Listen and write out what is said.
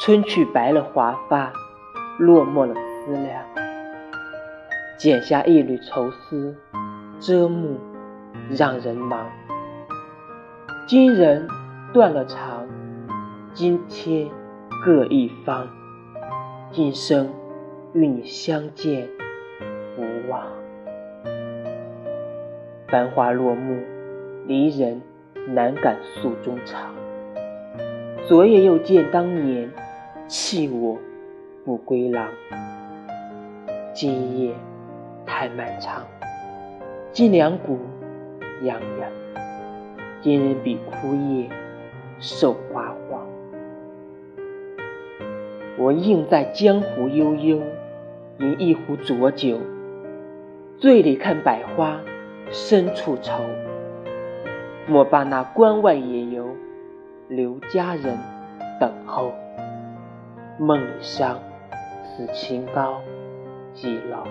春去白了华发，落寞了思量。剪下一缕愁丝，遮目让人忙。今人断了肠，今天各一方。今生与你相见无望。繁华落幕，离人难敢诉衷肠。昨夜又见当年。弃我不归郎，今夜太漫长。今两股痒痒，今人比枯叶瘦花黄。我应在江湖悠悠，饮一壶浊酒，醉里看百花深处愁。莫把那关外野游，留佳人等候。梦乡是清高寂寥